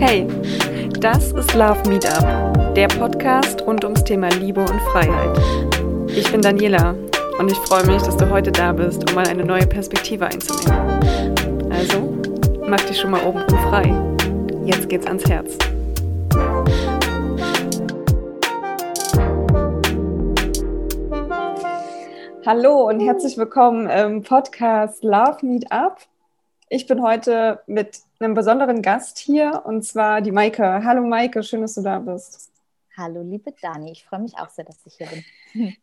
Hey, das ist Love Meetup, der Podcast rund ums Thema Liebe und Freiheit. Ich bin Daniela und ich freue mich, dass du heute da bist, um mal eine neue Perspektive einzunehmen. Also, mach dich schon mal oben frei. Jetzt geht's ans Herz. Hallo und herzlich willkommen im Podcast Love Meet Up. Ich bin heute mit einem besonderen Gast hier und zwar die Maike. Hallo Maike, schön, dass du da bist. Hallo liebe Dani, ich freue mich auch sehr, dass ich hier bin.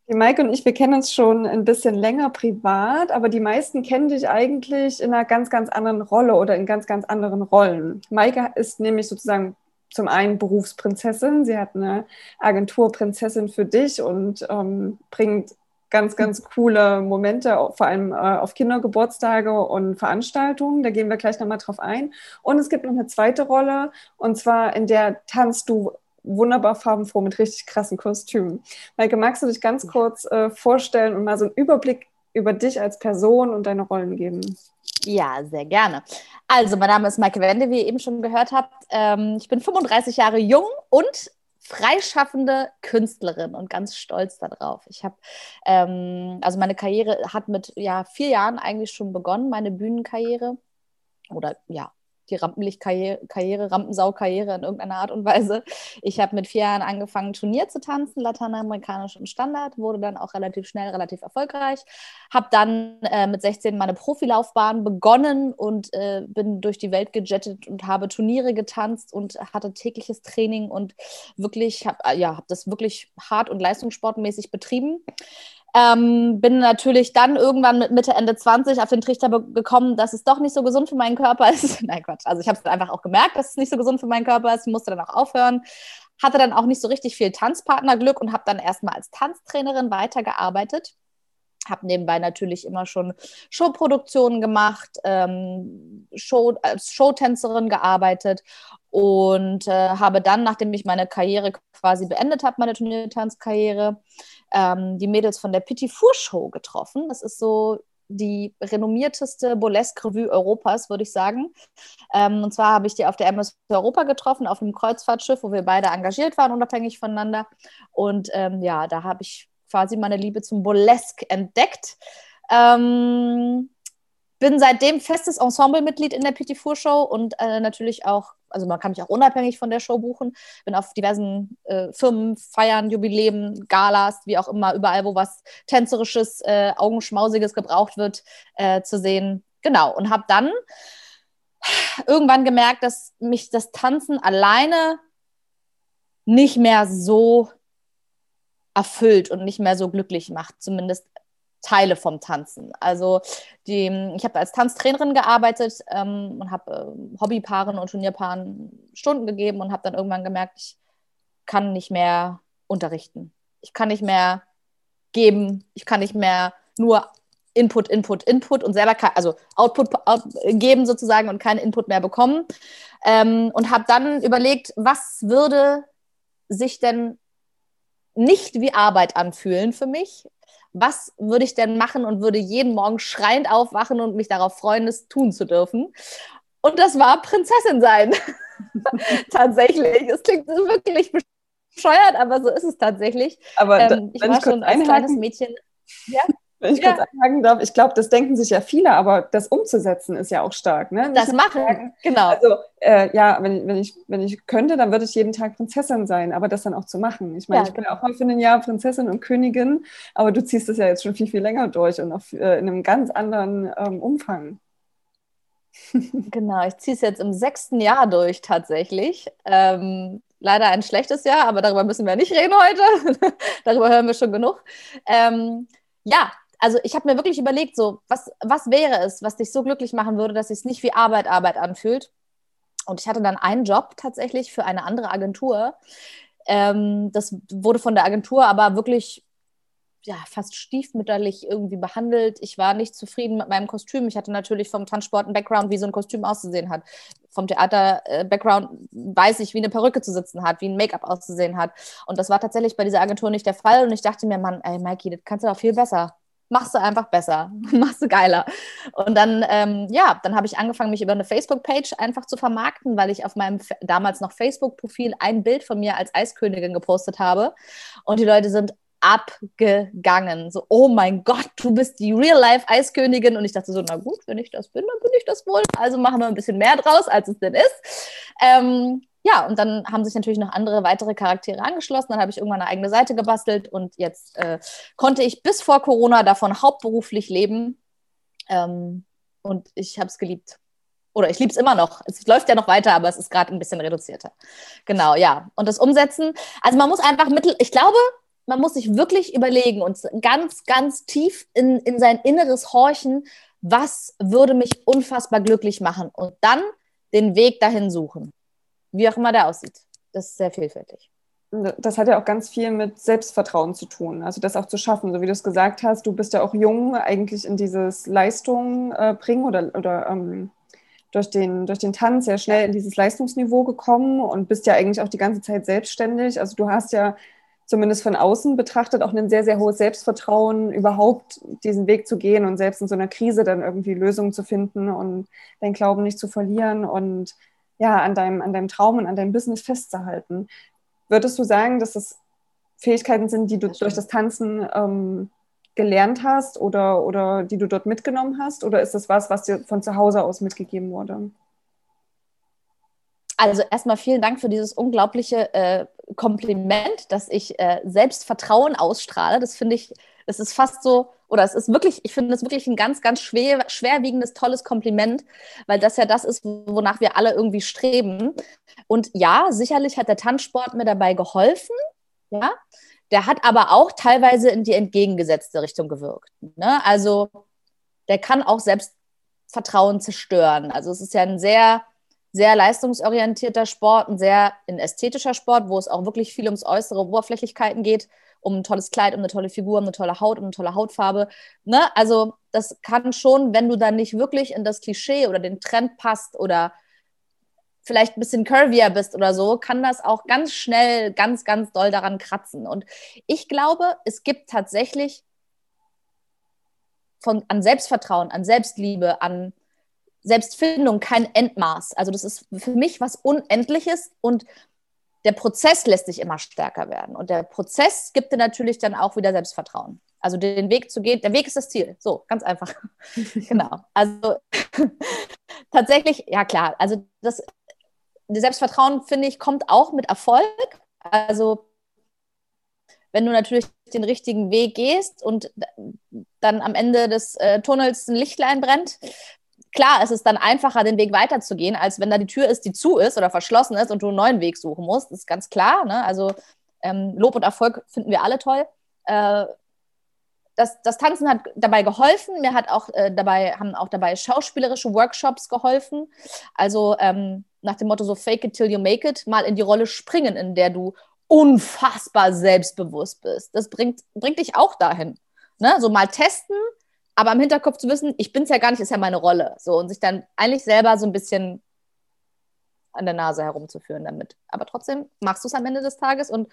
Die Maike und ich, wir kennen uns schon ein bisschen länger privat, aber die meisten kennen dich eigentlich in einer ganz, ganz anderen Rolle oder in ganz, ganz anderen Rollen. Maike ist nämlich sozusagen zum einen Berufsprinzessin. Sie hat eine Agentur Prinzessin für dich und ähm, bringt ganz, ganz coole Momente, vor allem äh, auf Kindergeburtstage und Veranstaltungen. Da gehen wir gleich nochmal drauf ein. Und es gibt noch eine zweite Rolle, und zwar in der tanzt du wunderbar farbenfroh mit richtig krassen Kostümen. Maike, magst du dich ganz kurz äh, vorstellen und mal so einen Überblick über dich als Person und deine Rollen geben? Ja, sehr gerne. Also, mein Name ist Maike Wende, wie ihr eben schon gehört habt. Ähm, ich bin 35 Jahre jung und freischaffende Künstlerin und ganz stolz darauf. Ich habe, ähm, also meine Karriere hat mit ja, vier Jahren eigentlich schon begonnen, meine Bühnenkarriere. Oder ja, die Rampenlichtkarriere, Rampensau-Karriere in irgendeiner Art und Weise. Ich habe mit vier Jahren angefangen, Turnier zu tanzen, lateinamerikanisch und Standard, wurde dann auch relativ schnell, relativ erfolgreich. Habe dann äh, mit 16 meine Profilaufbahn begonnen und äh, bin durch die Welt gejettet und habe Turniere getanzt und hatte tägliches Training und wirklich, habe äh, ja, hab das wirklich hart und leistungssportmäßig betrieben. Ähm, bin natürlich dann irgendwann mit Mitte, Ende 20 auf den Trichter gekommen, dass es doch nicht so gesund für meinen Körper ist. Nein, Quatsch. Also ich habe einfach auch gemerkt, dass es nicht so gesund für meinen Körper ist. Ich musste dann auch aufhören. Hatte dann auch nicht so richtig viel Tanzpartnerglück und habe dann erstmal als Tanztrainerin weitergearbeitet. Habe nebenbei natürlich immer schon Showproduktionen gemacht, ähm, Show, als Showtänzerin gearbeitet und äh, habe dann, nachdem ich meine Karriere quasi beendet habe, meine Turniertanzkarriere, ähm, die Mädels von der Petit Four Show getroffen. Das ist so die renommierteste Burlesque-Revue Europas, würde ich sagen. Ähm, und zwar habe ich die auf der MS Europa getroffen, auf einem Kreuzfahrtschiff, wo wir beide engagiert waren, unabhängig voneinander. Und ähm, ja, da habe ich quasi meine Liebe zum Burlesque entdeckt. Ähm, bin seitdem festes Ensemblemitglied in der Petit Four Show und äh, natürlich auch, also man kann mich auch unabhängig von der Show buchen. Bin auf diversen äh, Firmen, Feiern, Jubiläen, Galas, wie auch immer, überall, wo was Tänzerisches, äh, Augenschmausiges gebraucht wird, äh, zu sehen. Genau. Und habe dann irgendwann gemerkt, dass mich das Tanzen alleine nicht mehr so erfüllt und nicht mehr so glücklich macht, zumindest Teile vom Tanzen. Also die, ich habe als Tanztrainerin gearbeitet ähm, und habe äh, Hobbypaaren und Turnierpaaren Stunden gegeben und habe dann irgendwann gemerkt, ich kann nicht mehr unterrichten. Ich kann nicht mehr geben, ich kann nicht mehr nur Input, Input, Input und selber, kann, also Output out, geben sozusagen und keinen Input mehr bekommen. Ähm, und habe dann überlegt, was würde sich denn nicht wie Arbeit anfühlen für mich, was würde ich denn machen und würde jeden Morgen schreiend aufwachen und mich darauf freuen, es tun zu dürfen. Und das war Prinzessin sein. tatsächlich. Es klingt wirklich bescheuert, aber so ist es tatsächlich. Aber ähm, ich war ich schon als kleines Mädchen. Ja? Wenn ich ja. kurz anhaken darf, ich glaube, das denken sich ja viele, aber das umzusetzen ist ja auch stark. Ne? das machen, sagen, genau. Also äh, ja, wenn ich, wenn, ich, wenn ich könnte, dann würde ich jeden Tag Prinzessin sein, aber das dann auch zu machen. Ich meine, ja, ich bin genau. auch mal für ein Jahr Prinzessin und Königin, aber du ziehst das ja jetzt schon viel, viel länger durch und auf, äh, in einem ganz anderen ähm, Umfang. Genau, ich ziehe es jetzt im sechsten Jahr durch tatsächlich. Ähm, leider ein schlechtes Jahr, aber darüber müssen wir nicht reden heute. darüber hören wir schon genug. Ähm, ja, also ich habe mir wirklich überlegt, so, was, was wäre es, was dich so glücklich machen würde, dass es nicht wie Arbeit, Arbeit anfühlt. Und ich hatte dann einen Job tatsächlich für eine andere Agentur. Ähm, das wurde von der Agentur aber wirklich ja, fast stiefmütterlich irgendwie behandelt. Ich war nicht zufrieden mit meinem Kostüm. Ich hatte natürlich vom Tanzsport einen Background, wie so ein Kostüm auszusehen hat. Vom Theater-Background äh, weiß ich, wie eine Perücke zu sitzen hat, wie ein Make-up auszusehen hat. Und das war tatsächlich bei dieser Agentur nicht der Fall. Und ich dachte mir, Mann, ey, Mikey, das kannst du doch viel besser machst du einfach besser, machst du geiler. Und dann, ähm, ja, dann habe ich angefangen, mich über eine Facebook-Page einfach zu vermarkten, weil ich auf meinem damals noch Facebook-Profil ein Bild von mir als Eiskönigin gepostet habe. Und die Leute sind abgegangen. So, oh mein Gott, du bist die Real-Life-Eiskönigin. Und ich dachte so, na gut, wenn ich das bin, dann bin ich das wohl. Also machen wir ein bisschen mehr draus, als es denn ist. Ähm, ja, und dann haben sich natürlich noch andere weitere Charaktere angeschlossen. Dann habe ich irgendwann eine eigene Seite gebastelt und jetzt äh, konnte ich bis vor Corona davon hauptberuflich leben. Ähm, und ich habe es geliebt. Oder ich liebe es immer noch. Es läuft ja noch weiter, aber es ist gerade ein bisschen reduzierter. Genau, ja. Und das Umsetzen, also man muss einfach mittel, ich glaube, man muss sich wirklich überlegen und ganz, ganz tief in, in sein Inneres horchen, was würde mich unfassbar glücklich machen und dann den Weg dahin suchen wie auch immer der aussieht. Das ist sehr vielfältig. Das hat ja auch ganz viel mit Selbstvertrauen zu tun, also das auch zu schaffen, so wie du es gesagt hast. Du bist ja auch jung, eigentlich in dieses Leistung äh, bringen oder, oder ähm, durch, den, durch den Tanz sehr schnell in dieses Leistungsniveau gekommen und bist ja eigentlich auch die ganze Zeit selbstständig. Also du hast ja zumindest von außen betrachtet auch ein sehr, sehr hohes Selbstvertrauen, überhaupt diesen Weg zu gehen und selbst in so einer Krise dann irgendwie Lösungen zu finden und deinen Glauben nicht zu verlieren und ja, an deinem, an deinem Traum und an deinem Business festzuhalten. Würdest du sagen, dass das Fähigkeiten sind, die du das durch das Tanzen ähm, gelernt hast oder, oder die du dort mitgenommen hast? Oder ist das was, was dir von zu Hause aus mitgegeben wurde? Also erstmal vielen Dank für dieses unglaubliche äh, Kompliment, dass ich äh, Selbstvertrauen ausstrahle. Das finde ich, das ist fast so, oder es ist wirklich, ich finde es wirklich ein ganz, ganz schwer, schwerwiegendes, tolles Kompliment, weil das ja das ist, wonach wir alle irgendwie streben. Und ja, sicherlich hat der Tanzsport mir dabei geholfen, ja. Der hat aber auch teilweise in die entgegengesetzte Richtung gewirkt. Ne? Also der kann auch Selbstvertrauen zerstören. Also es ist ja ein sehr, sehr leistungsorientierter Sport, ein sehr ein ästhetischer Sport, wo es auch wirklich viel ums äußere Oberflächlichkeiten geht um ein tolles Kleid, um eine tolle Figur, um eine tolle Haut, um eine tolle Hautfarbe. Ne? Also das kann schon, wenn du dann nicht wirklich in das Klischee oder den Trend passt oder vielleicht ein bisschen curvier bist oder so, kann das auch ganz schnell ganz, ganz doll daran kratzen. Und ich glaube, es gibt tatsächlich von, an Selbstvertrauen, an Selbstliebe, an Selbstfindung kein Endmaß. Also das ist für mich was Unendliches und der Prozess lässt sich immer stärker werden. Und der Prozess gibt dir natürlich dann auch wieder Selbstvertrauen. Also den Weg zu gehen, der Weg ist das Ziel. So, ganz einfach. genau. Also tatsächlich, ja klar, also das, Selbstvertrauen, finde ich, kommt auch mit Erfolg. Also wenn du natürlich den richtigen Weg gehst und dann am Ende des äh, Tunnels ein Lichtlein brennt, klar, es ist dann einfacher, den Weg weiterzugehen, als wenn da die Tür ist, die zu ist oder verschlossen ist und du einen neuen Weg suchen musst. Das ist ganz klar. Ne? Also ähm, Lob und Erfolg finden wir alle toll. Äh, das, das, Tanzen hat dabei geholfen. Mir hat auch äh, dabei, haben auch dabei schauspielerische Workshops geholfen. Also ähm, nach dem Motto so fake it till you make it, mal in die Rolle springen, in der du unfassbar selbstbewusst bist. Das bringt, bringt dich auch dahin. Ne? So mal testen, aber im Hinterkopf zu wissen, ich bin es ja gar nicht, ist ja meine Rolle. So und sich dann eigentlich selber so ein bisschen an der Nase herumzuführen damit. Aber trotzdem machst du es am Ende des Tages und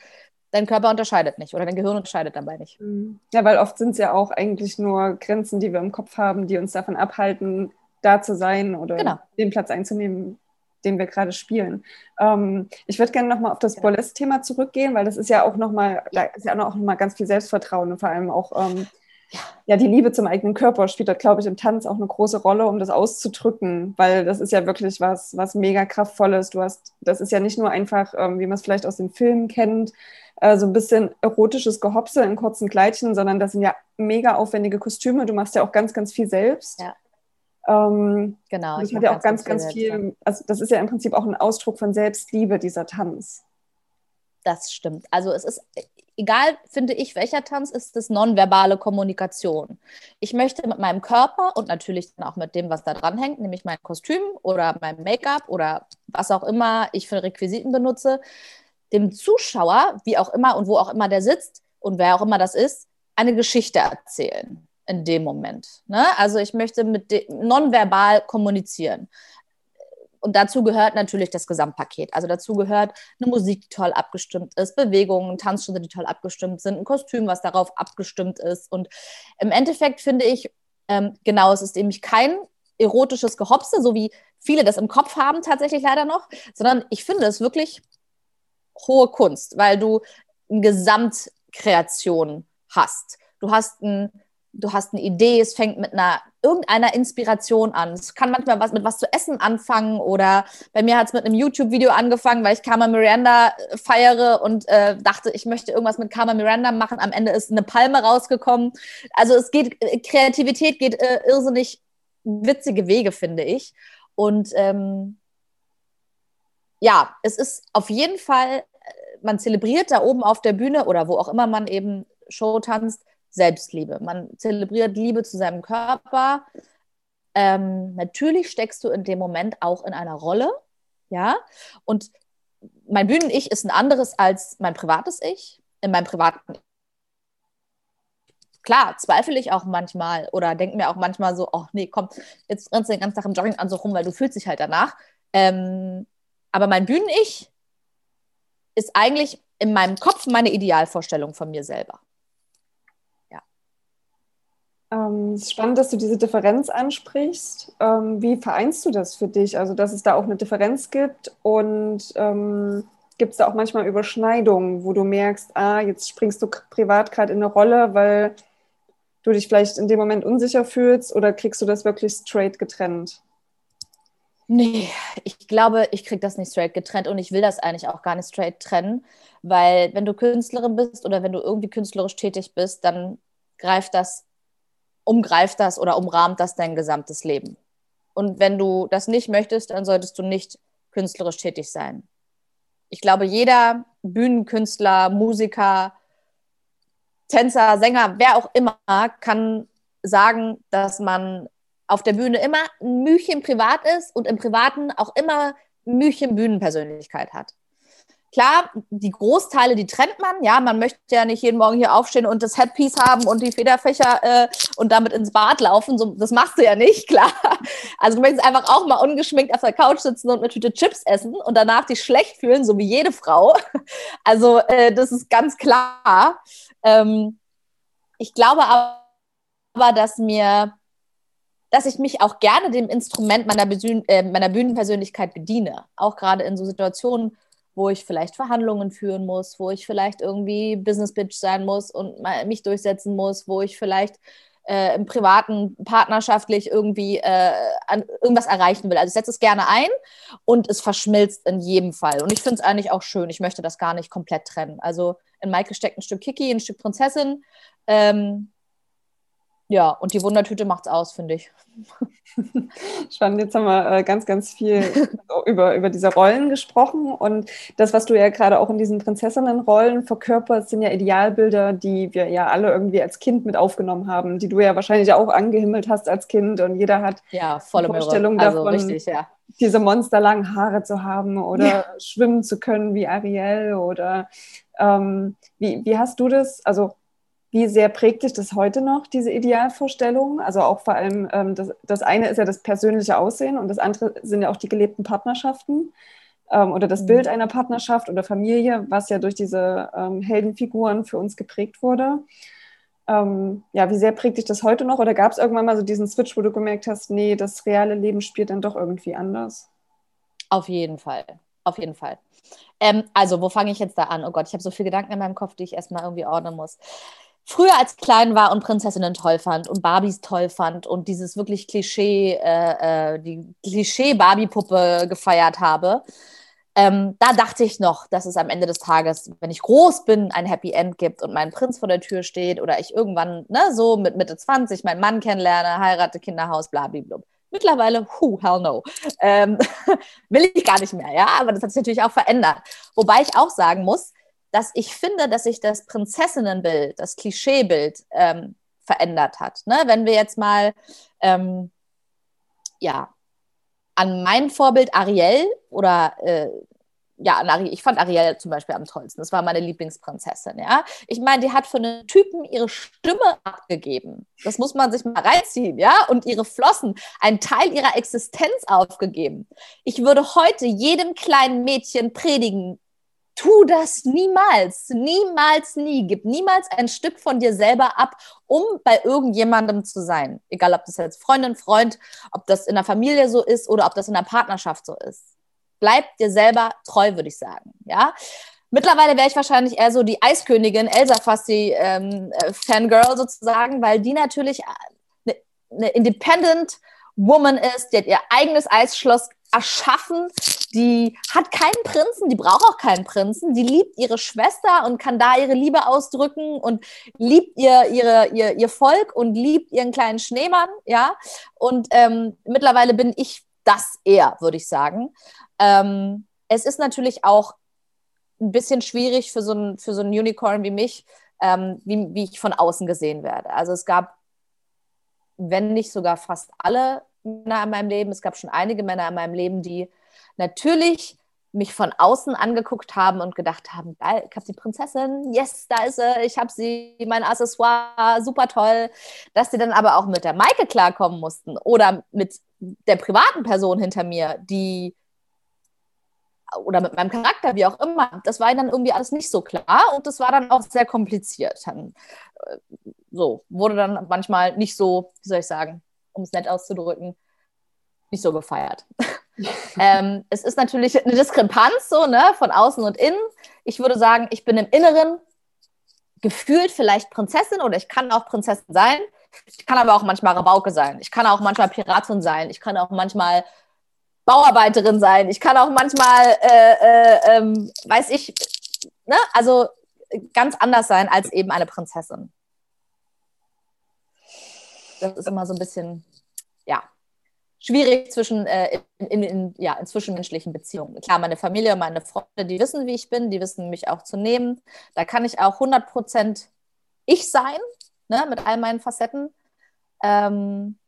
dein Körper unterscheidet nicht oder dein Gehirn unterscheidet dabei nicht. Mhm. Ja, weil oft sind es ja auch eigentlich nur Grenzen, die wir im Kopf haben, die uns davon abhalten, da zu sein oder genau. den Platz einzunehmen, den wir gerade spielen. Ähm, ich würde gerne nochmal auf das. Burlesque-Thema zurückgehen, weil das ist ja auch nochmal, da ist ja auch nochmal ganz viel Selbstvertrauen und vor allem auch ähm, ja, die Liebe zum eigenen Körper spielt da, glaube ich, im Tanz auch eine große Rolle, um das auszudrücken, weil das ist ja wirklich was, was mega kraftvolles. Du hast, das ist ja nicht nur einfach, ähm, wie man es vielleicht aus den Filmen kennt, äh, so ein bisschen erotisches Gehopse in kurzen Kleidchen, sondern das sind ja mega aufwendige Kostüme. Du machst ja auch ganz, ganz viel selbst. Ja. Ähm, genau. Das hat ja auch ganz, ganz, ganz viel, viel also das ist ja im Prinzip auch ein Ausdruck von Selbstliebe, dieser Tanz. Das stimmt. Also es ist, egal, finde ich, welcher Tanz, ist es nonverbale Kommunikation. Ich möchte mit meinem Körper und natürlich dann auch mit dem, was da dran hängt, nämlich mein Kostüm oder mein Make-up oder was auch immer ich für Requisiten benutze, dem Zuschauer, wie auch immer und wo auch immer der sitzt und wer auch immer das ist, eine Geschichte erzählen in dem Moment. Ne? Also ich möchte mit nonverbal kommunizieren und dazu gehört natürlich das Gesamtpaket. Also dazu gehört eine Musik, die toll abgestimmt ist, Bewegungen, Tanzschritte, die toll abgestimmt sind, ein Kostüm, was darauf abgestimmt ist. Und im Endeffekt finde ich, ähm, genau, es ist nämlich kein erotisches Gehopse, so wie viele das im Kopf haben, tatsächlich leider noch, sondern ich finde es wirklich hohe Kunst, weil du eine Gesamtkreation hast. Du hast ein du hast eine Idee, es fängt mit einer irgendeiner Inspiration an. Es kann manchmal was mit was zu essen anfangen oder bei mir hat es mit einem YouTube-Video angefangen, weil ich Karma Miranda äh, feiere und äh, dachte, ich möchte irgendwas mit Karma Miranda machen. Am Ende ist eine Palme rausgekommen. Also es geht, äh, Kreativität geht äh, irrsinnig witzige Wege, finde ich. Und ähm, ja, es ist auf jeden Fall, äh, man zelebriert da oben auf der Bühne oder wo auch immer man eben Show tanzt, Selbstliebe. Man zelebriert Liebe zu seinem Körper. Ähm, natürlich steckst du in dem Moment auch in einer Rolle, ja. Und mein Bühnen-Ich ist ein anderes als mein privates Ich. In meinem privaten Klar, zweifle ich auch manchmal oder denke mir auch manchmal so, oh nee, komm, jetzt rennst du den ganzen Tag im Jogginganzug rum, weil du fühlst dich halt danach. Ähm, aber mein Bühnen-Ich ist eigentlich in meinem Kopf meine Idealvorstellung von mir selber. Ähm, es ist spannend, dass du diese Differenz ansprichst. Ähm, wie vereinst du das für dich? Also, dass es da auch eine Differenz gibt und ähm, gibt es da auch manchmal Überschneidungen, wo du merkst, ah, jetzt springst du privat gerade in eine Rolle, weil du dich vielleicht in dem Moment unsicher fühlst oder kriegst du das wirklich straight getrennt? Nee, ich glaube, ich kriege das nicht straight getrennt und ich will das eigentlich auch gar nicht straight trennen, weil wenn du Künstlerin bist oder wenn du irgendwie künstlerisch tätig bist, dann greift das umgreift das oder umrahmt das dein gesamtes Leben. Und wenn du das nicht möchtest, dann solltest du nicht künstlerisch tätig sein. Ich glaube, jeder Bühnenkünstler, Musiker, Tänzer, Sänger, wer auch immer, kann sagen, dass man auf der Bühne immer ein Mühchen privat ist und im Privaten auch immer Mühchen Bühnenpersönlichkeit hat. Klar, die Großteile, die trennt man. Ja, man möchte ja nicht jeden Morgen hier aufstehen und das Headpiece haben und die Federfächer äh, und damit ins Bad laufen. So, das machst du ja nicht, klar. Also du möchtest einfach auch mal ungeschminkt auf der Couch sitzen und eine Tüte Chips essen und danach dich schlecht fühlen, so wie jede Frau. Also äh, das ist ganz klar. Ähm, ich glaube aber, dass mir dass ich mich auch gerne dem Instrument meiner, Bühnen, äh, meiner Bühnenpersönlichkeit bediene. Auch gerade in so Situationen, wo ich vielleicht Verhandlungen führen muss, wo ich vielleicht irgendwie Business Bitch sein muss und mich durchsetzen muss, wo ich vielleicht äh, im privaten, partnerschaftlich irgendwie äh, an irgendwas erreichen will. Also ich setze es gerne ein und es verschmilzt in jedem Fall. Und ich finde es eigentlich auch schön. Ich möchte das gar nicht komplett trennen. Also in Maike steckt ein Stück Kiki, ein Stück Prinzessin. Ähm, ja, und die Wundertüte macht's aus, finde ich. Spannend, jetzt haben wir äh, ganz, ganz viel über, über diese Rollen gesprochen. Und das, was du ja gerade auch in diesen Prinzessinnenrollen verkörperst, sind ja Idealbilder, die wir ja alle irgendwie als Kind mit aufgenommen haben, die du ja wahrscheinlich auch angehimmelt hast als Kind. Und jeder hat ja, volle eine Vorstellung also, davon, richtig, ja. diese monsterlangen Haare zu haben oder ja. schwimmen zu können wie Ariel. Oder ähm, wie, wie hast du das? Also wie sehr prägt dich das heute noch, diese Idealvorstellung? Also auch vor allem, ähm, das, das eine ist ja das persönliche Aussehen und das andere sind ja auch die gelebten Partnerschaften ähm, oder das mhm. Bild einer Partnerschaft oder Familie, was ja durch diese ähm, Heldenfiguren für uns geprägt wurde. Ähm, ja, wie sehr prägt dich das heute noch? Oder gab es irgendwann mal so diesen Switch, wo du gemerkt hast, nee, das reale Leben spielt dann doch irgendwie anders? Auf jeden Fall. Auf jeden Fall. Ähm, also, wo fange ich jetzt da an? Oh Gott, ich habe so viele Gedanken in meinem Kopf, die ich erstmal irgendwie ordnen muss früher als klein war und Prinzessinnen toll fand und Barbies toll fand und dieses wirklich Klischee, äh, äh, die Klischee-Barbie-Puppe gefeiert habe, ähm, da dachte ich noch, dass es am Ende des Tages, wenn ich groß bin, ein Happy End gibt und mein Prinz vor der Tür steht oder ich irgendwann ne, so mit Mitte 20 meinen Mann kennenlerne, heirate, Kinderhaus, blablabla. Mittlerweile, who, hell no. Ähm, will ich gar nicht mehr, ja, aber das hat sich natürlich auch verändert. Wobei ich auch sagen muss, dass ich finde, dass sich das Prinzessinnenbild, das Klischeebild ähm, verändert hat. Ne? Wenn wir jetzt mal ähm, ja, an mein Vorbild Ariel oder äh, ja, ich fand Ariel zum Beispiel am tollsten. Das war meine Lieblingsprinzessin, ja. Ich meine, die hat für einen Typen ihre Stimme abgegeben. Das muss man sich mal reinziehen, ja. Und ihre Flossen, einen Teil ihrer Existenz aufgegeben. Ich würde heute jedem kleinen Mädchen predigen, tu das niemals, niemals, nie. Gib niemals ein Stück von dir selber ab, um bei irgendjemandem zu sein. Egal, ob das jetzt Freundin, Freund, ob das in der Familie so ist oder ob das in der Partnerschaft so ist bleib dir selber treu, würde ich sagen. Ja. Mittlerweile wäre ich wahrscheinlich eher so die Eiskönigin, Elsa Fassi ähm, äh, Fangirl sozusagen, weil die natürlich eine, eine Independent Woman ist, die hat ihr eigenes Eisschloss erschaffen, die hat keinen Prinzen, die braucht auch keinen Prinzen, die liebt ihre Schwester und kann da ihre Liebe ausdrücken und liebt ihr, ihre, ihr, ihr Volk und liebt ihren kleinen Schneemann, ja. Und ähm, mittlerweile bin ich das eher, würde ich sagen. Ähm, es ist natürlich auch ein bisschen schwierig für so ein, für so ein Unicorn wie mich, ähm, wie, wie ich von außen gesehen werde. Also es gab, wenn nicht sogar fast alle Männer in meinem Leben, es gab schon einige Männer in meinem Leben, die natürlich mich von außen angeguckt haben und gedacht haben, geil, ich habe die Prinzessin, yes, da ist sie, ich habe sie, mein Accessoire, super toll, dass sie dann aber auch mit der Maike klarkommen mussten oder mit der privaten Person hinter mir, die oder mit meinem Charakter, wie auch immer. Das war dann irgendwie alles nicht so klar und das war dann auch sehr kompliziert. Dann, äh, so, wurde dann manchmal nicht so, wie soll ich sagen, um es nett auszudrücken, nicht so gefeiert. ähm, es ist natürlich eine Diskrepanz so, ne, von außen und innen. Ich würde sagen, ich bin im Inneren gefühlt vielleicht Prinzessin oder ich kann auch Prinzessin sein. Ich kann aber auch manchmal Rabauke sein. Ich kann auch manchmal Piratin sein. Ich kann auch manchmal Bauarbeiterin sein. Ich kann auch manchmal, äh, äh, ähm, weiß ich, ne? also ganz anders sein als eben eine Prinzessin. Das ist immer so ein bisschen, ja, schwierig zwischen, äh, in, in, in, ja, in zwischenmenschlichen Beziehungen. Klar, meine Familie und meine Freunde, die wissen, wie ich bin, die wissen mich auch zu nehmen. Da kann ich auch 100% ich sein, ne, mit all meinen Facetten. Ähm,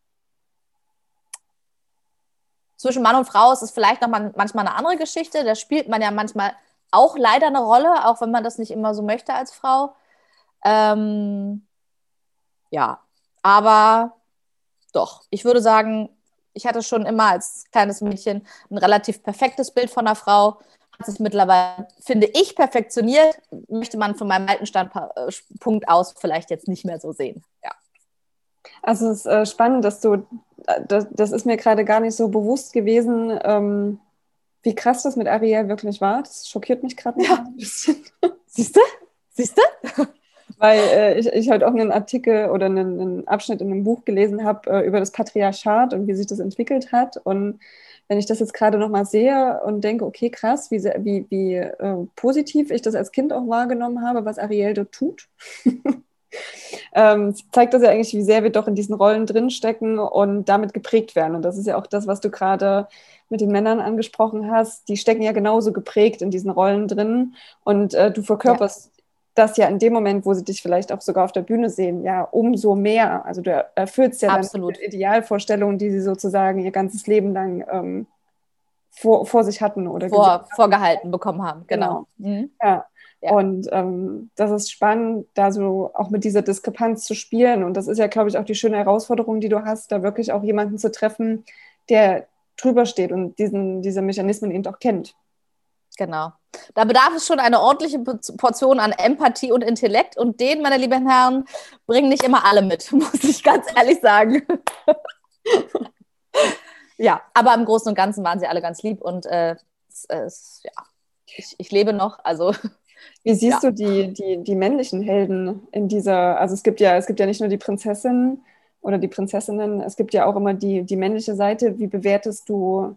zwischen Mann und Frau ist es vielleicht noch mal, manchmal eine andere Geschichte. Da spielt man ja manchmal auch leider eine Rolle, auch wenn man das nicht immer so möchte als Frau. Ähm, ja, aber doch, ich würde sagen, ich hatte schon immer als kleines Mädchen ein relativ perfektes Bild von einer Frau. Hat sich mittlerweile, finde ich, perfektioniert. Möchte man von meinem alten Standpunkt aus vielleicht jetzt nicht mehr so sehen. Ja. Also es ist äh, spannend, dass du, äh, das, das, ist mir gerade gar nicht so bewusst gewesen, ähm, wie krass das mit Ariel wirklich war. Das schockiert mich gerade ja. ein bisschen. Siehst du? Siehst du? Weil äh, ich, ich halt auch einen Artikel oder einen, einen Abschnitt in einem Buch gelesen habe äh, über das Patriarchat und wie sich das entwickelt hat. Und wenn ich das jetzt gerade nochmal sehe und denke, okay, krass, wie, wie, wie äh, positiv ich das als Kind auch wahrgenommen habe, was Ariel dort tut. ähm, zeigt das ja eigentlich, wie sehr wir doch in diesen Rollen drinstecken und damit geprägt werden. Und das ist ja auch das, was du gerade mit den Männern angesprochen hast. Die stecken ja genauso geprägt in diesen Rollen drin und äh, du verkörperst ja. Das ja in dem Moment, wo sie dich vielleicht auch sogar auf der Bühne sehen, ja umso mehr. Also du erfüllst ja Absolut. dann Idealvorstellungen, die sie sozusagen ihr ganzes Leben lang ähm, vor, vor sich hatten oder vor, vorgehalten bekommen haben. Genau. genau. Mhm. Ja. Ja. Und ähm, das ist spannend, da so auch mit dieser Diskrepanz zu spielen. Und das ist ja, glaube ich, auch die schöne Herausforderung, die du hast, da wirklich auch jemanden zu treffen, der drüber steht und diesen, diese Mechanismen eben auch kennt. Genau. Da bedarf es schon eine ordentliche Portion an Empathie und Intellekt. Und den, meine lieben Herren, bringen nicht immer alle mit, muss ich ganz ehrlich sagen. ja, aber im Großen und Ganzen waren sie alle ganz lieb und äh, es, es, ja, ich, ich lebe noch. Also wie siehst ja. du die, die, die männlichen Helden in dieser, also es gibt ja, es gibt ja nicht nur die Prinzessin oder die Prinzessinnen, es gibt ja auch immer die, die männliche Seite. Wie bewertest du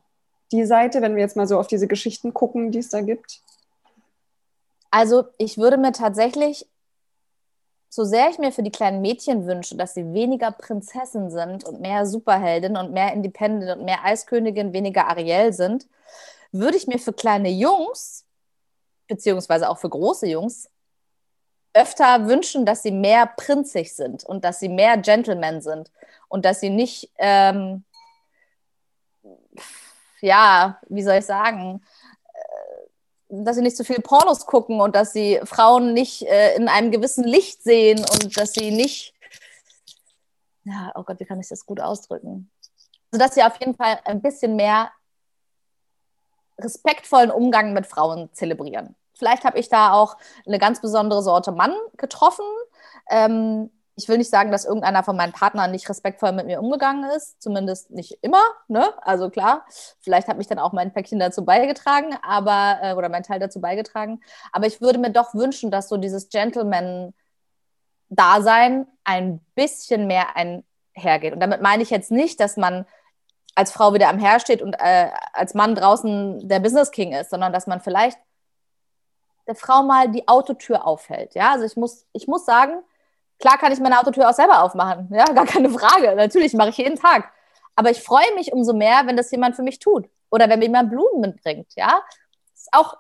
die Seite, wenn wir jetzt mal so auf diese Geschichten gucken, die es da gibt? Also ich würde mir tatsächlich, so sehr ich mir für die kleinen Mädchen wünsche, dass sie weniger Prinzessin sind und mehr Superheldin und mehr Independent und mehr Eiskönigin, weniger Ariel sind, würde ich mir für kleine Jungs beziehungsweise auch für große Jungs, öfter wünschen, dass sie mehr prinzig sind und dass sie mehr Gentlemen sind und dass sie nicht, ähm, ja, wie soll ich sagen, äh, dass sie nicht zu viel Pornos gucken und dass sie Frauen nicht äh, in einem gewissen Licht sehen und dass sie nicht, ja, oh Gott, wie kann ich das gut ausdrücken? Also, dass sie auf jeden Fall ein bisschen mehr respektvollen Umgang mit Frauen zelebrieren. Vielleicht habe ich da auch eine ganz besondere Sorte Mann getroffen. Ähm, ich will nicht sagen, dass irgendeiner von meinen Partnern nicht respektvoll mit mir umgegangen ist, zumindest nicht immer. Ne? Also klar, vielleicht hat mich dann auch mein Päckchen dazu beigetragen, aber äh, oder mein Teil dazu beigetragen. Aber ich würde mir doch wünschen, dass so dieses Gentleman-Dasein ein bisschen mehr einhergeht. Und damit meine ich jetzt nicht, dass man als Frau wieder am Herr steht und äh, als Mann draußen der Business King ist, sondern dass man vielleicht der Frau mal die Autotür aufhält. Ja, also ich muss, ich muss sagen, Klar kann ich meine Autotür auch selber aufmachen, ja, gar keine Frage. Natürlich mache ich jeden Tag. Aber ich freue mich umso mehr, wenn das jemand für mich tut. Oder wenn mir jemand Blumen mitbringt, ja. Das ist auch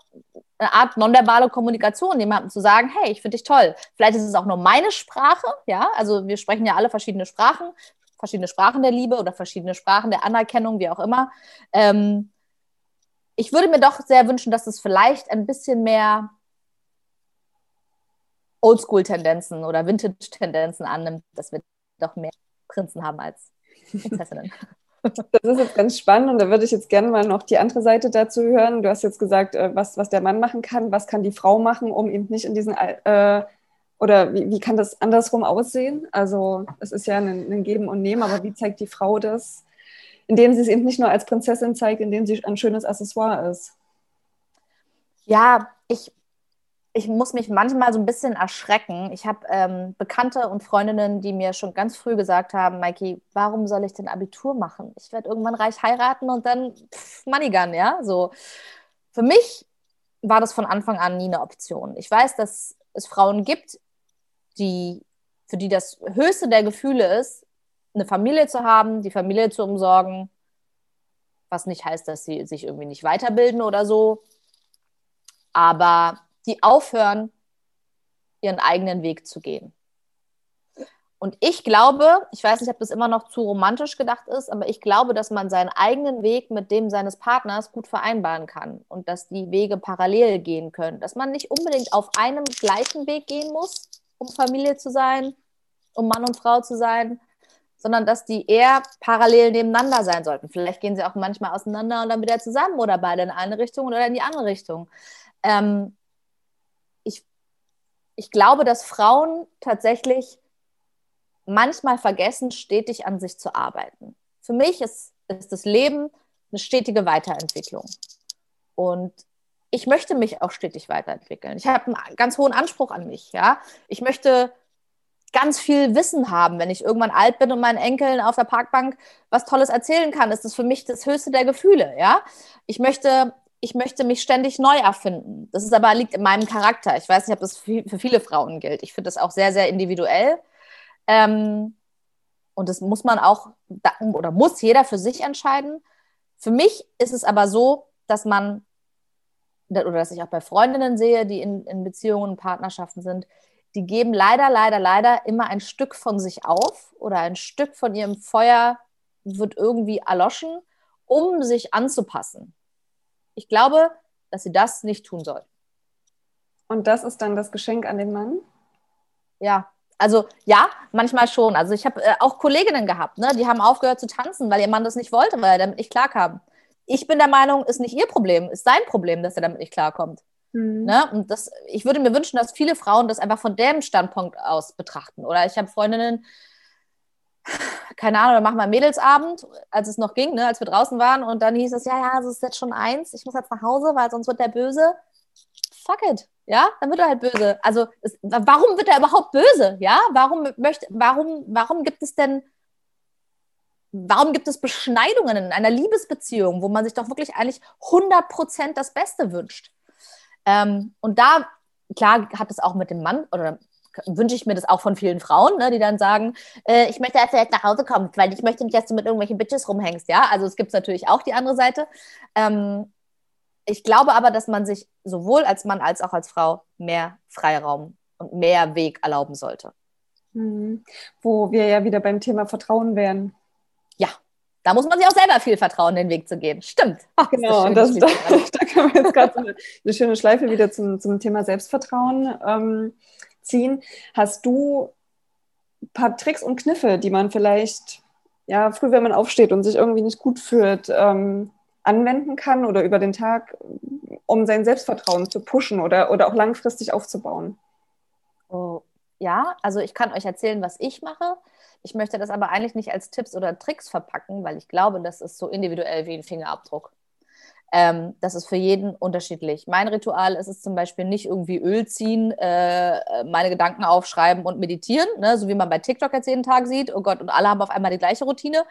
eine Art nonverbale Kommunikation, jemandem zu sagen, hey, ich finde dich toll. Vielleicht ist es auch nur meine Sprache, ja. Also wir sprechen ja alle verschiedene Sprachen, verschiedene Sprachen der Liebe oder verschiedene Sprachen der Anerkennung, wie auch immer. Ähm, ich würde mir doch sehr wünschen, dass es vielleicht ein bisschen mehr Oldschool-Tendenzen oder Vintage-Tendenzen annimmt, dass wir doch mehr Prinzen haben als Prinzessinnen. Das ist jetzt ganz spannend und da würde ich jetzt gerne mal noch die andere Seite dazu hören. Du hast jetzt gesagt, äh, was, was der Mann machen kann, was kann die Frau machen, um eben nicht in diesen, äh, oder wie, wie kann das andersrum aussehen? Also es ist ja ein, ein Geben und Nehmen, aber wie zeigt die Frau das, indem sie es eben nicht nur als Prinzessin zeigt, indem sie ein schönes Accessoire ist? Ja, ich ich muss mich manchmal so ein bisschen erschrecken. Ich habe ähm, Bekannte und Freundinnen, die mir schon ganz früh gesagt haben, Mikey, warum soll ich denn Abitur machen? Ich werde irgendwann reich heiraten und dann pff, Moneygun, ja? So. Für mich war das von Anfang an nie eine Option. Ich weiß, dass es Frauen gibt, die, für die das höchste der Gefühle ist, eine Familie zu haben, die Familie zu umsorgen, was nicht heißt, dass sie sich irgendwie nicht weiterbilden oder so. Aber die aufhören, ihren eigenen Weg zu gehen. Und ich glaube, ich weiß nicht, ob das immer noch zu romantisch gedacht ist, aber ich glaube, dass man seinen eigenen Weg mit dem seines Partners gut vereinbaren kann und dass die Wege parallel gehen können. Dass man nicht unbedingt auf einem gleichen Weg gehen muss, um Familie zu sein, um Mann und Frau zu sein, sondern dass die eher parallel nebeneinander sein sollten. Vielleicht gehen sie auch manchmal auseinander und dann wieder zusammen oder beide in eine Richtung oder in die andere Richtung. Ähm, ich glaube, dass Frauen tatsächlich manchmal vergessen, stetig an sich zu arbeiten. Für mich ist, ist das Leben eine stetige Weiterentwicklung. Und ich möchte mich auch stetig weiterentwickeln. Ich habe einen ganz hohen Anspruch an mich. Ja? Ich möchte ganz viel Wissen haben. Wenn ich irgendwann alt bin und meinen Enkeln auf der Parkbank was Tolles erzählen kann, ist das für mich das höchste der Gefühle. Ja? Ich möchte ich möchte mich ständig neu erfinden. Das ist aber liegt in meinem Charakter. Ich weiß nicht, ob das für viele Frauen gilt. Ich finde das auch sehr, sehr individuell. Ähm, und das muss man auch oder muss jeder für sich entscheiden. Für mich ist es aber so, dass man oder dass ich auch bei Freundinnen sehe, die in, in Beziehungen Partnerschaften sind, die geben leider, leider, leider immer ein Stück von sich auf oder ein Stück von ihrem Feuer wird irgendwie erloschen, um sich anzupassen. Ich glaube, dass sie das nicht tun soll. Und das ist dann das Geschenk an den Mann? Ja, also ja, manchmal schon. Also ich habe äh, auch Kolleginnen gehabt, ne, die haben aufgehört zu tanzen, weil ihr Mann das nicht wollte, weil er damit nicht klarkam. Ich bin der Meinung, ist nicht ihr Problem, ist sein Problem, dass er damit nicht klarkommt. Mhm. Ne? Und das, ich würde mir wünschen, dass viele Frauen das einfach von dem Standpunkt aus betrachten. Oder ich habe Freundinnen, keine Ahnung, wir machen mal Mädelsabend, als es noch ging, ne, als wir draußen waren. Und dann hieß es, ja, ja, es ist jetzt schon eins, ich muss jetzt nach Hause, weil sonst wird der böse. Fuck it, ja, dann wird er halt böse. Also, es, warum wird er überhaupt böse, ja? Warum möchte, warum, warum gibt es denn, warum gibt es Beschneidungen in einer Liebesbeziehung, wo man sich doch wirklich eigentlich 100% das Beste wünscht? Ähm, und da, klar, hat es auch mit dem Mann oder wünsche ich mir das auch von vielen Frauen, ne, die dann sagen, äh, ich möchte, dass du jetzt nach Hause kommst, weil ich möchte nicht, dass du mit irgendwelchen Bitches rumhängst. Ja, also es gibt natürlich auch die andere Seite. Ähm, ich glaube aber, dass man sich sowohl als Mann als auch als Frau mehr Freiraum und mehr Weg erlauben sollte. Mhm. Wo wir ja wieder beim Thema Vertrauen wären. Ja, Da muss man sich auch selber viel vertrauen, den Weg zu gehen. Stimmt. Ach, genau, und das, da, da können wir jetzt gerade so eine, eine, schöne Schleife wieder zum, zum Thema Selbstvertrauen ähm, ziehen. Hast du ein paar Tricks und Kniffe, die man vielleicht ja, früh, wenn man aufsteht und sich irgendwie nicht gut fühlt, ähm, anwenden kann oder über den Tag, um sein Selbstvertrauen zu pushen oder, oder auch langfristig aufzubauen? Oh, ja, also ich kann euch erzählen, was ich mache. Ich möchte das aber eigentlich nicht als Tipps oder Tricks verpacken, weil ich glaube, das ist so individuell wie ein Fingerabdruck. Ähm, das ist für jeden unterschiedlich. Mein Ritual ist es zum Beispiel nicht irgendwie Öl ziehen, äh, meine Gedanken aufschreiben und meditieren, ne? so wie man bei TikTok jetzt jeden Tag sieht. Oh Gott, und alle haben auf einmal die gleiche Routine.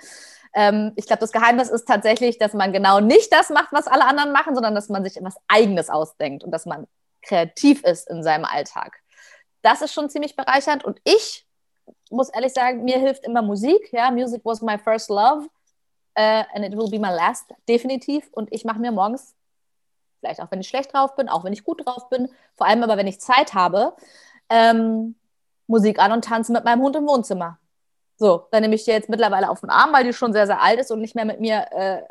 Ähm, ich glaube, das Geheimnis ist tatsächlich, dass man genau nicht das macht, was alle anderen machen, sondern dass man sich etwas Eigenes ausdenkt und dass man kreativ ist in seinem Alltag. Das ist schon ziemlich bereichernd und ich muss ehrlich sagen, mir hilft immer Musik. Ja, Music was my first love uh, and it will be my last, definitiv. Und ich mache mir morgens, vielleicht auch wenn ich schlecht drauf bin, auch wenn ich gut drauf bin, vor allem aber wenn ich Zeit habe, ähm, Musik an und tanze mit meinem Hund im Wohnzimmer. So, dann nehme ich die jetzt mittlerweile auf den Arm, weil die schon sehr, sehr alt ist und nicht mehr mit mir äh,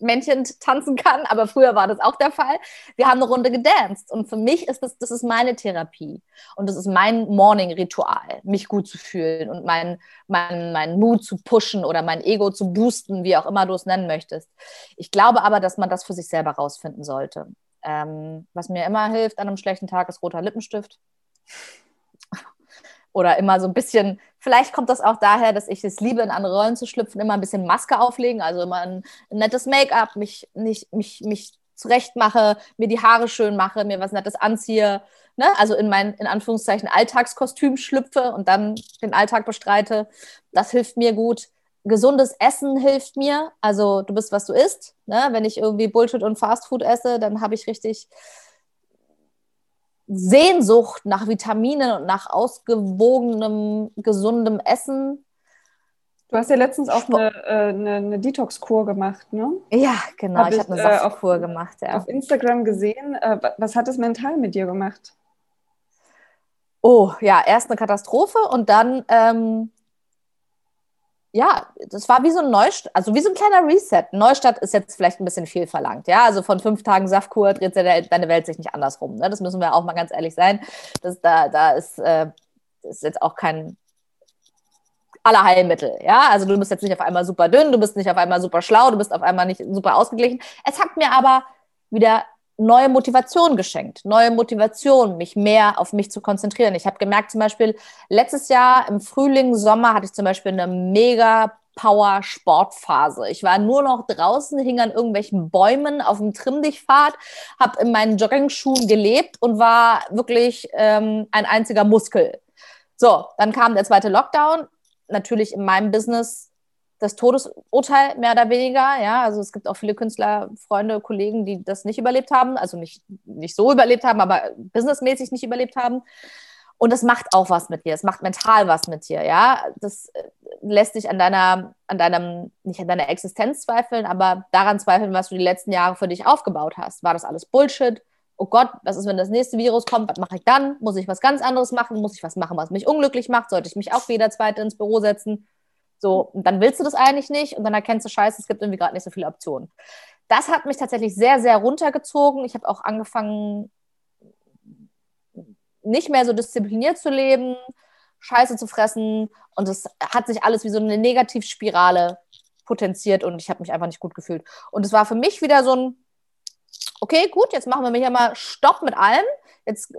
Männchen tanzen kann. Aber früher war das auch der Fall. Wir haben eine Runde gedanced. Und für mich ist das, das ist meine Therapie. Und das ist mein Morning-Ritual, mich gut zu fühlen und meinen mein, mein Mut zu pushen oder mein Ego zu boosten, wie auch immer du es nennen möchtest. Ich glaube aber, dass man das für sich selber rausfinden sollte. Ähm, was mir immer hilft an einem schlechten Tag, ist roter Lippenstift oder immer so ein bisschen, vielleicht kommt das auch daher, dass ich es liebe, in andere Rollen zu schlüpfen, immer ein bisschen Maske auflegen, also immer ein, nettes Make-up, mich, nicht, mich, mich zurecht mache, mir die Haare schön mache, mir was Nettes anziehe, ne? also in mein, in Anführungszeichen, Alltagskostüm schlüpfe und dann den Alltag bestreite. Das hilft mir gut. Gesundes Essen hilft mir. Also du bist, was du isst. Ne? Wenn ich irgendwie Bullshit und Fastfood esse, dann habe ich richtig Sehnsucht nach Vitaminen und nach ausgewogenem, gesundem Essen. Du hast ja letztens auch eine, äh, eine, eine Detox-Kur gemacht, ne? Ja, genau. Hab ich, habe eine äh, Saftkur gemacht. Ja. Auf Instagram gesehen. Äh, was hat es mental mit dir gemacht? Oh, ja, erst eine Katastrophe und dann ähm, ja, das war wie so ein Neustart, also wie so ein kleiner Reset. Neustart ist jetzt vielleicht ein bisschen viel verlangt, ja. Also von fünf Tagen Saftkur dreht deine Welt sich nicht andersrum. Ne? Das müssen wir auch mal ganz ehrlich sein. Das, da, da ist, äh, ist jetzt auch kein aller Heilmittel, ja. Also du bist jetzt nicht auf einmal super dünn, du bist nicht auf einmal super schlau, du bist auf einmal nicht super ausgeglichen. Es hat mir aber wieder neue Motivation geschenkt, neue Motivation, mich mehr auf mich zu konzentrieren. Ich habe gemerkt, zum Beispiel letztes Jahr im Frühling, Sommer hatte ich zum Beispiel eine mega Power-Sportphase. Ich war nur noch draußen, hing an irgendwelchen Bäumen auf dem Trimmdichtpfad, habe in meinen Joggingschuhen gelebt und war wirklich ähm, ein einziger Muskel. So, dann kam der zweite Lockdown. Natürlich in meinem Business das Todesurteil mehr oder weniger. Ja, also es gibt auch viele Künstler, Freunde, Kollegen, die das nicht überlebt haben, also nicht, nicht so überlebt haben, aber businessmäßig nicht überlebt haben. Und das macht auch was mit dir. Es macht mental was mit dir. Ja, das äh, lässt dich an deiner, an deinem, nicht an deiner Existenz zweifeln, aber daran zweifeln, was du die letzten Jahre für dich aufgebaut hast. War das alles Bullshit? Oh Gott, was ist, wenn das nächste Virus kommt? Was mache ich dann? Muss ich was ganz anderes machen? Muss ich was machen, was mich unglücklich macht? Sollte ich mich auch wieder zweite ins Büro setzen? So, und dann willst du das eigentlich nicht und dann erkennst du, scheiße, es gibt irgendwie gerade nicht so viele Optionen. Das hat mich tatsächlich sehr, sehr runtergezogen. Ich habe auch angefangen, nicht mehr so diszipliniert zu leben, Scheiße zu fressen und es hat sich alles wie so eine Negativspirale potenziert und ich habe mich einfach nicht gut gefühlt. Und es war für mich wieder so ein, okay, gut, jetzt machen wir hier mal Stopp mit allem. Jetzt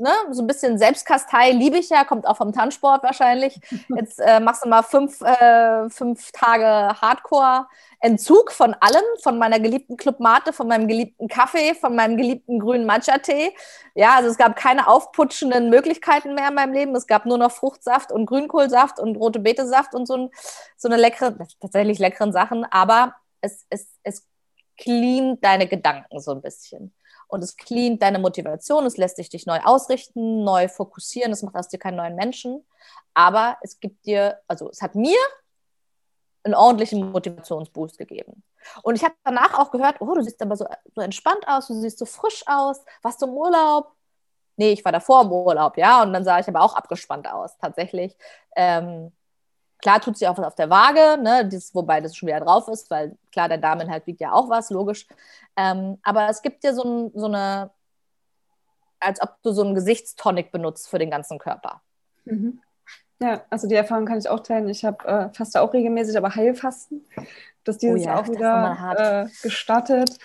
ne, so ein bisschen Selbstkastei liebe ich ja, kommt auch vom Tanzsport wahrscheinlich. Jetzt äh, machst du mal fünf, äh, fünf Tage Hardcore-Entzug von allem, von meiner geliebten Club Mate, von meinem geliebten Kaffee, von meinem geliebten grünen Matcha-Tee. Ja, also es gab keine aufputschenden Möglichkeiten mehr in meinem Leben. Es gab nur noch Fruchtsaft und Grünkohlsaft und rote Betesaft und so, ein, so eine leckere, tatsächlich leckeren Sachen, aber es, es, es cleant deine Gedanken so ein bisschen und es cleant deine Motivation, es lässt dich dich neu ausrichten, neu fokussieren, es macht aus dir keinen neuen Menschen, aber es gibt dir, also es hat mir einen ordentlichen Motivationsboost gegeben. Und ich habe danach auch gehört, oh, du siehst aber so, so entspannt aus, du siehst so frisch aus, warst du im Urlaub? Nee, ich war davor im Urlaub, ja, und dann sah ich aber auch abgespannt aus, tatsächlich. Ähm, Klar tut sie auch was auf der Waage, ne, das, wobei das schon wieder drauf ist, weil klar, der Dameninhalt wiegt ja auch was, logisch. Ähm, aber es gibt dir so, ein, so, eine, als ob du so einen Gesichtstonic benutzt für den ganzen Körper. Mhm. Ja, also die Erfahrung kann ich auch teilen. Ich habe äh, faste auch regelmäßig, aber Heilfasten. Das dieses oh ja, auch wieder äh, gestartet.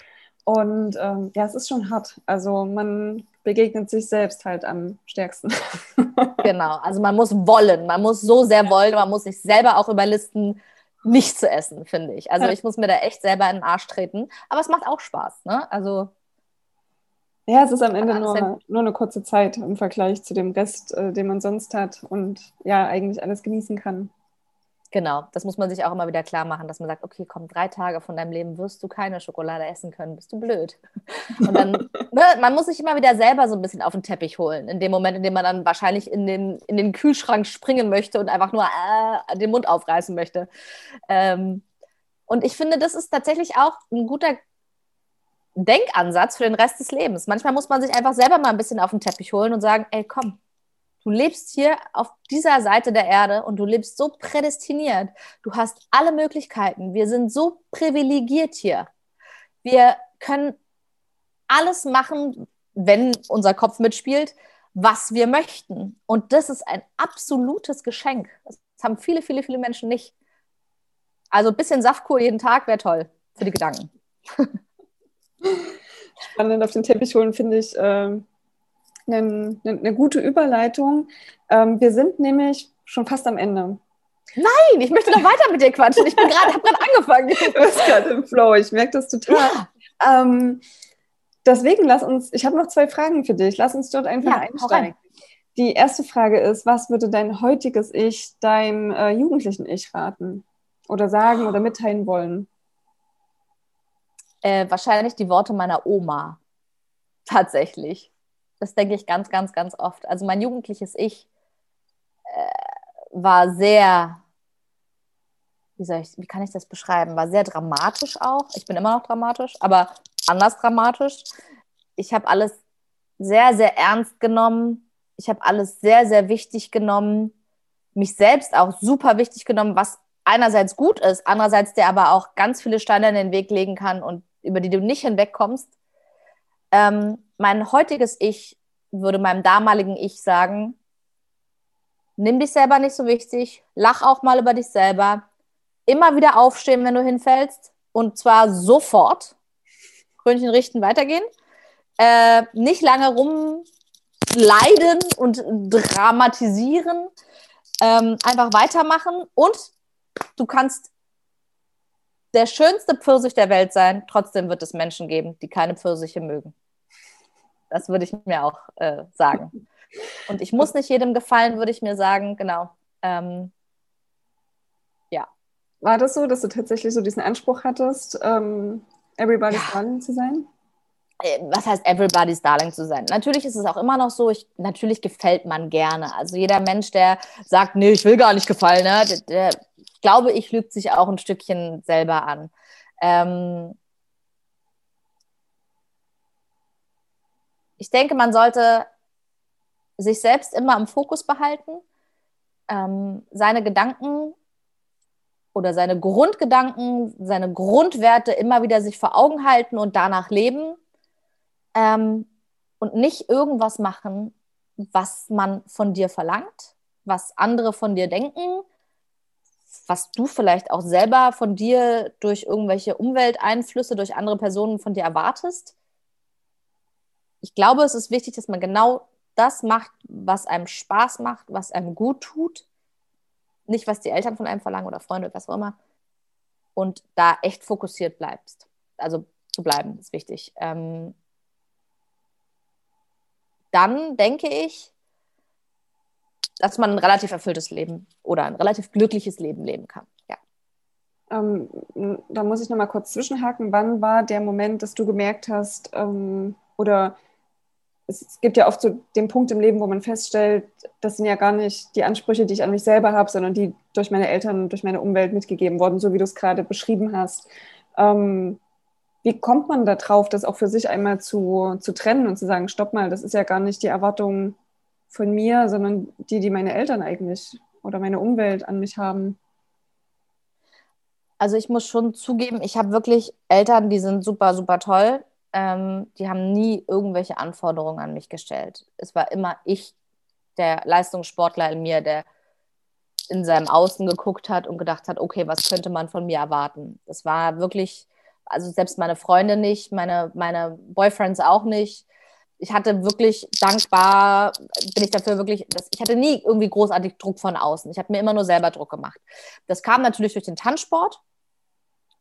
Und ähm, ja, es ist schon hart. Also man begegnet sich selbst halt am stärksten. genau, also man muss wollen, man muss so sehr wollen, man muss sich selber auch überlisten, nicht zu essen, finde ich. Also ich muss mir da echt selber in den Arsch treten, aber es macht auch Spaß, ne? Also ja, es ist am Ende nur, nur eine kurze Zeit im Vergleich zu dem Rest, äh, den man sonst hat und ja, eigentlich alles genießen kann. Genau, das muss man sich auch immer wieder klar machen, dass man sagt, okay, komm, drei Tage von deinem Leben wirst du keine Schokolade essen können, bist du blöd. Und dann, ne, man muss sich immer wieder selber so ein bisschen auf den Teppich holen, in dem Moment, in dem man dann wahrscheinlich in den, in den Kühlschrank springen möchte und einfach nur äh, den Mund aufreißen möchte. Ähm, und ich finde, das ist tatsächlich auch ein guter Denkansatz für den Rest des Lebens. Manchmal muss man sich einfach selber mal ein bisschen auf den Teppich holen und sagen, ey, komm, Du lebst hier auf dieser Seite der Erde und du lebst so prädestiniert. Du hast alle Möglichkeiten. Wir sind so privilegiert hier. Wir können alles machen, wenn unser Kopf mitspielt, was wir möchten. Und das ist ein absolutes Geschenk. Das haben viele, viele, viele Menschen nicht. Also ein bisschen Saftkur jeden Tag wäre toll für die Gedanken. Spannend auf den Teppich holen finde ich. Ähm eine, eine gute Überleitung. Ähm, wir sind nämlich schon fast am Ende. Nein, ich möchte noch weiter mit dir quatschen. Ich bin gerade, habe gerade angefangen. Du bist gerade im Flow. Ich merke das total. Ja. Ähm, deswegen lass uns. Ich habe noch zwei Fragen für dich. Lass uns dort einfach ja, einsteigen. Die erste Frage ist: Was würde dein heutiges Ich deinem äh, jugendlichen Ich raten oder sagen oder mitteilen wollen? Äh, wahrscheinlich die Worte meiner Oma. Tatsächlich. Das denke ich ganz, ganz, ganz oft. Also mein jugendliches Ich äh, war sehr, wie, soll ich, wie kann ich das beschreiben, war sehr dramatisch auch. Ich bin immer noch dramatisch, aber anders dramatisch. Ich habe alles sehr, sehr ernst genommen. Ich habe alles sehr, sehr wichtig genommen. Mich selbst auch super wichtig genommen, was einerseits gut ist, andererseits der aber auch ganz viele Steine in den Weg legen kann und über die du nicht hinwegkommst. Ähm, mein heutiges Ich würde meinem damaligen Ich sagen, nimm dich selber nicht so wichtig, lach auch mal über dich selber, immer wieder aufstehen, wenn du hinfällst und zwar sofort, Krönchen richten, weitergehen, äh, nicht lange rumleiden und dramatisieren, ähm, einfach weitermachen und du kannst der schönste Pfirsich der Welt sein, trotzdem wird es Menschen geben, die keine Pfirsiche mögen. Das würde ich mir auch äh, sagen. Und ich muss nicht jedem gefallen, würde ich mir sagen, genau. Ähm, ja. War das so, dass du tatsächlich so diesen Anspruch hattest, ähm, Everybody's ja. Darling zu sein? Äh, was heißt Everybody's Darling zu sein? Natürlich ist es auch immer noch so, ich, natürlich gefällt man gerne. Also jeder Mensch, der sagt, nee, ich will gar nicht gefallen, ne, der, der glaube ich, lügt sich auch ein Stückchen selber an. Ähm, ich denke, man sollte sich selbst immer im Fokus behalten, ähm, seine Gedanken oder seine Grundgedanken, seine Grundwerte immer wieder sich vor Augen halten und danach leben ähm, und nicht irgendwas machen, was man von dir verlangt, was andere von dir denken, was du vielleicht auch selber von dir durch irgendwelche Umwelteinflüsse, durch andere Personen von dir erwartest ich glaube, es ist wichtig, dass man genau das macht, was einem Spaß macht, was einem gut tut. Nicht, was die Eltern von einem verlangen oder Freunde oder was auch immer. Und da echt fokussiert bleibst. Also zu bleiben, ist wichtig. Ähm, dann denke ich, dass man ein relativ erfülltes Leben oder ein relativ glückliches Leben leben kann. Ja. Ähm, da muss ich nochmal kurz zwischenhaken. Wann war der Moment, dass du gemerkt hast, ähm, oder es gibt ja oft so den Punkt im Leben, wo man feststellt, das sind ja gar nicht die Ansprüche, die ich an mich selber habe, sondern die durch meine Eltern und durch meine Umwelt mitgegeben wurden, so wie du es gerade beschrieben hast. Ähm, wie kommt man da drauf, das auch für sich einmal zu, zu trennen und zu sagen, stopp mal, das ist ja gar nicht die Erwartung von mir, sondern die, die meine Eltern eigentlich oder meine Umwelt an mich haben? Also ich muss schon zugeben, ich habe wirklich Eltern, die sind super, super toll. Ähm, die haben nie irgendwelche Anforderungen an mich gestellt. Es war immer ich, der Leistungssportler in mir, der in seinem Außen geguckt hat und gedacht hat, okay, was könnte man von mir erwarten? Das war wirklich, also selbst meine Freunde nicht, meine, meine Boyfriends auch nicht. Ich hatte wirklich dankbar, bin ich dafür wirklich, das, ich hatte nie irgendwie großartig Druck von außen. Ich habe mir immer nur selber Druck gemacht. Das kam natürlich durch den Tanzsport.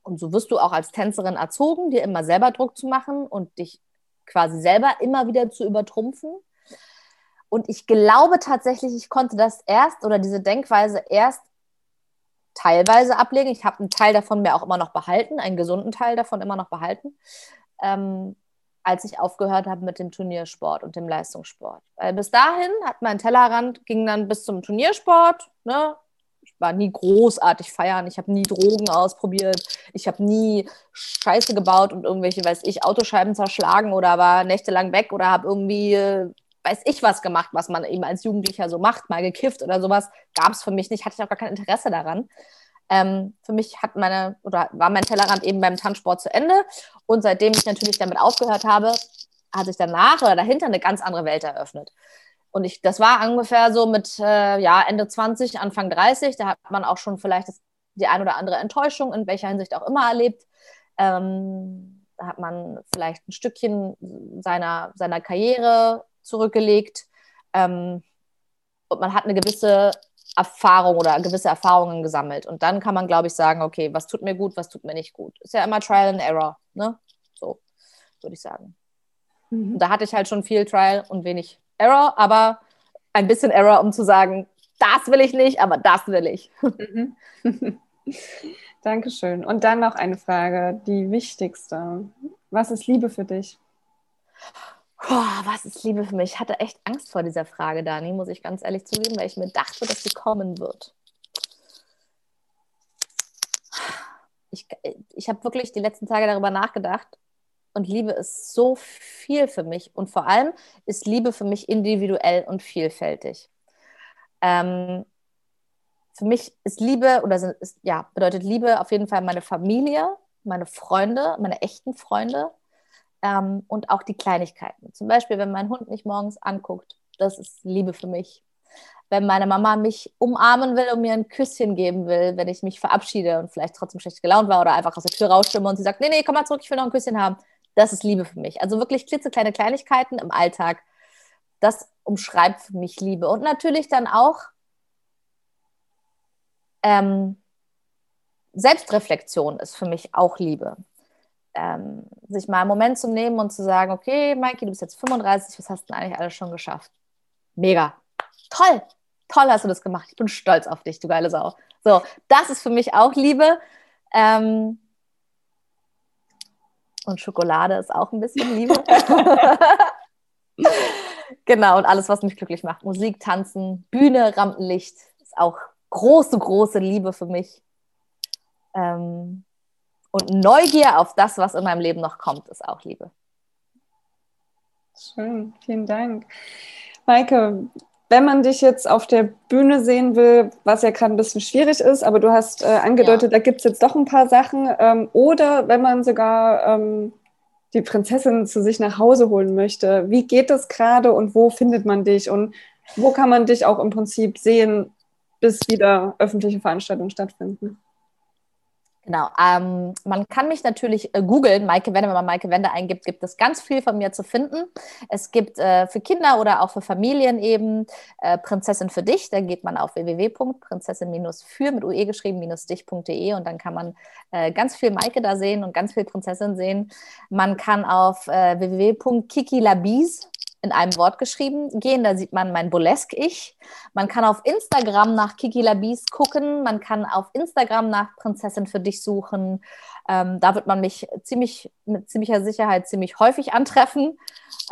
Und so wirst du auch als Tänzerin erzogen, dir immer selber Druck zu machen und dich quasi selber immer wieder zu übertrumpfen. Und ich glaube tatsächlich, ich konnte das erst oder diese Denkweise erst teilweise ablegen. Ich habe einen Teil davon mir auch immer noch behalten, einen gesunden Teil davon immer noch behalten, ähm, als ich aufgehört habe mit dem Turniersport und dem Leistungssport. Weil bis dahin hat mein Tellerrand ging dann bis zum Turniersport. Ne? War nie großartig feiern, ich habe nie Drogen ausprobiert, ich habe nie Scheiße gebaut und irgendwelche, weiß ich, Autoscheiben zerschlagen oder war nächtelang weg oder habe irgendwie äh, weiß ich was gemacht, was man eben als Jugendlicher so macht, mal gekifft oder sowas, gab es für mich nicht, hatte ich auch gar kein Interesse daran. Ähm, für mich hat meine oder war mein Tellerrand eben beim Tanzsport zu Ende und seitdem ich natürlich damit aufgehört habe, hat sich danach oder dahinter eine ganz andere Welt eröffnet. Und ich, das war ungefähr so mit äh, ja, Ende 20, Anfang 30, da hat man auch schon vielleicht das, die ein oder andere Enttäuschung, in welcher Hinsicht auch immer erlebt. Ähm, da hat man vielleicht ein Stückchen seiner, seiner Karriere zurückgelegt. Ähm, und man hat eine gewisse Erfahrung oder gewisse Erfahrungen gesammelt. Und dann kann man, glaube ich, sagen, okay, was tut mir gut, was tut mir nicht gut. Ist ja immer Trial and Error, ne? So, würde ich sagen. Mhm. Da hatte ich halt schon viel Trial und wenig Error, aber ein bisschen Error, um zu sagen, das will ich nicht, aber das will ich. Mhm. Dankeschön. Und dann noch eine Frage, die wichtigste. Was ist Liebe für dich? Boah, was ist Liebe für mich? Ich hatte echt Angst vor dieser Frage, Dani, muss ich ganz ehrlich zugeben, weil ich mir dachte, dass sie kommen wird. Ich, ich habe wirklich die letzten Tage darüber nachgedacht und Liebe ist so viel für mich und vor allem ist Liebe für mich individuell und vielfältig. Ähm, für mich ist Liebe oder ist, ja, bedeutet Liebe auf jeden Fall meine Familie, meine Freunde, meine echten Freunde, ähm, und auch die Kleinigkeiten. Zum Beispiel, wenn mein Hund mich morgens anguckt, das ist Liebe für mich. Wenn meine Mama mich umarmen will und mir ein Küsschen geben will, wenn ich mich verabschiede und vielleicht trotzdem schlecht gelaunt war oder einfach aus der Tür rausstimme und sie sagt, nee, nee, komm mal zurück, ich will noch ein Küsschen haben. Das ist Liebe für mich. Also wirklich klitzekleine Kleinigkeiten im Alltag. Das umschreibt für mich Liebe. Und natürlich dann auch ähm, Selbstreflexion ist für mich auch Liebe ähm, sich mal einen Moment zu nehmen und zu sagen, okay, Maiki, du bist jetzt 35, was hast du denn eigentlich alles schon geschafft? Mega. Toll. Toll hast du das gemacht. Ich bin stolz auf dich, du geile Sau. So, das ist für mich auch Liebe. Ähm, und Schokolade ist auch ein bisschen Liebe. genau, und alles, was mich glücklich macht. Musik, Tanzen, Bühne, Rampenlicht ist auch große, große Liebe für mich. Ähm, und Neugier auf das, was in meinem Leben noch kommt, ist auch Liebe. Schön, vielen Dank. Maike, wenn man dich jetzt auf der Bühne sehen will, was ja gerade ein bisschen schwierig ist, aber du hast äh, angedeutet, ja. da gibt es jetzt doch ein paar Sachen. Ähm, oder wenn man sogar ähm, die Prinzessin zu sich nach Hause holen möchte, wie geht das gerade und wo findet man dich und wo kann man dich auch im Prinzip sehen, bis wieder öffentliche Veranstaltungen stattfinden? Genau. Ähm, man kann mich natürlich äh, googeln, Maike Wende, wenn man Maike Wende eingibt, gibt es ganz viel von mir zu finden. Es gibt äh, für Kinder oder auch für Familien eben äh, Prinzessin für dich. Da geht man auf www.prinzessin-für mit ue geschrieben-dich.de und dann kann man äh, ganz viel Maike da sehen und ganz viel Prinzessin sehen. Man kann auf äh, www.kikilabis in einem Wort geschrieben gehen. Da sieht man mein Burlesque-Ich. Man kann auf Instagram nach Kiki Labis gucken. Man kann auf Instagram nach Prinzessin für dich suchen. Ähm, da wird man mich ziemlich, mit ziemlicher Sicherheit ziemlich häufig antreffen.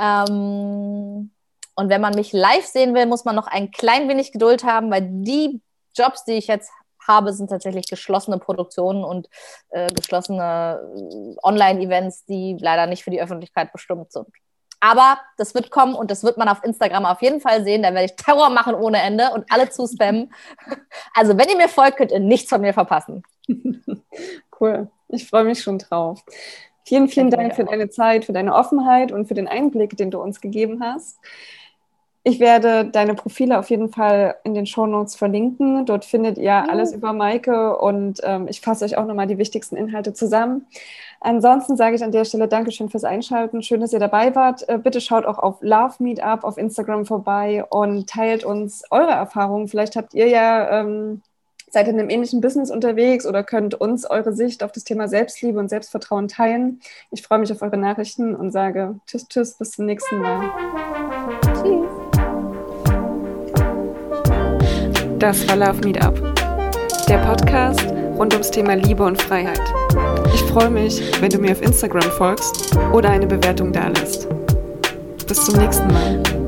Ähm, und wenn man mich live sehen will, muss man noch ein klein wenig Geduld haben, weil die Jobs, die ich jetzt habe, sind tatsächlich geschlossene Produktionen und äh, geschlossene äh, Online-Events, die leider nicht für die Öffentlichkeit bestimmt sind. Aber das wird kommen und das wird man auf Instagram auf jeden Fall sehen. Da werde ich Terror machen ohne Ende und alle zuspammen. Also, wenn ihr mir folgt, könnt ihr nichts von mir verpassen. Cool. Ich freue mich schon drauf. Vielen, vielen Dank für deine Zeit, für deine Offenheit und für den Einblick, den du uns gegeben hast. Ich werde deine Profile auf jeden Fall in den Shownotes verlinken. Dort findet ihr alles über Maike und ähm, ich fasse euch auch nochmal die wichtigsten Inhalte zusammen. Ansonsten sage ich an der Stelle Dankeschön fürs Einschalten. Schön, dass ihr dabei wart. Äh, bitte schaut auch auf Love Meetup auf Instagram vorbei und teilt uns eure Erfahrungen. Vielleicht habt ihr ja ähm, seid in einem ähnlichen Business unterwegs oder könnt uns eure Sicht auf das Thema Selbstliebe und Selbstvertrauen teilen. Ich freue mich auf eure Nachrichten und sage Tschüss, Tschüss, bis zum nächsten Mal. Das war Love Meetup, der Podcast rund ums Thema Liebe und Freiheit. Ich freue mich, wenn du mir auf Instagram folgst oder eine Bewertung da lässt. Bis zum nächsten Mal.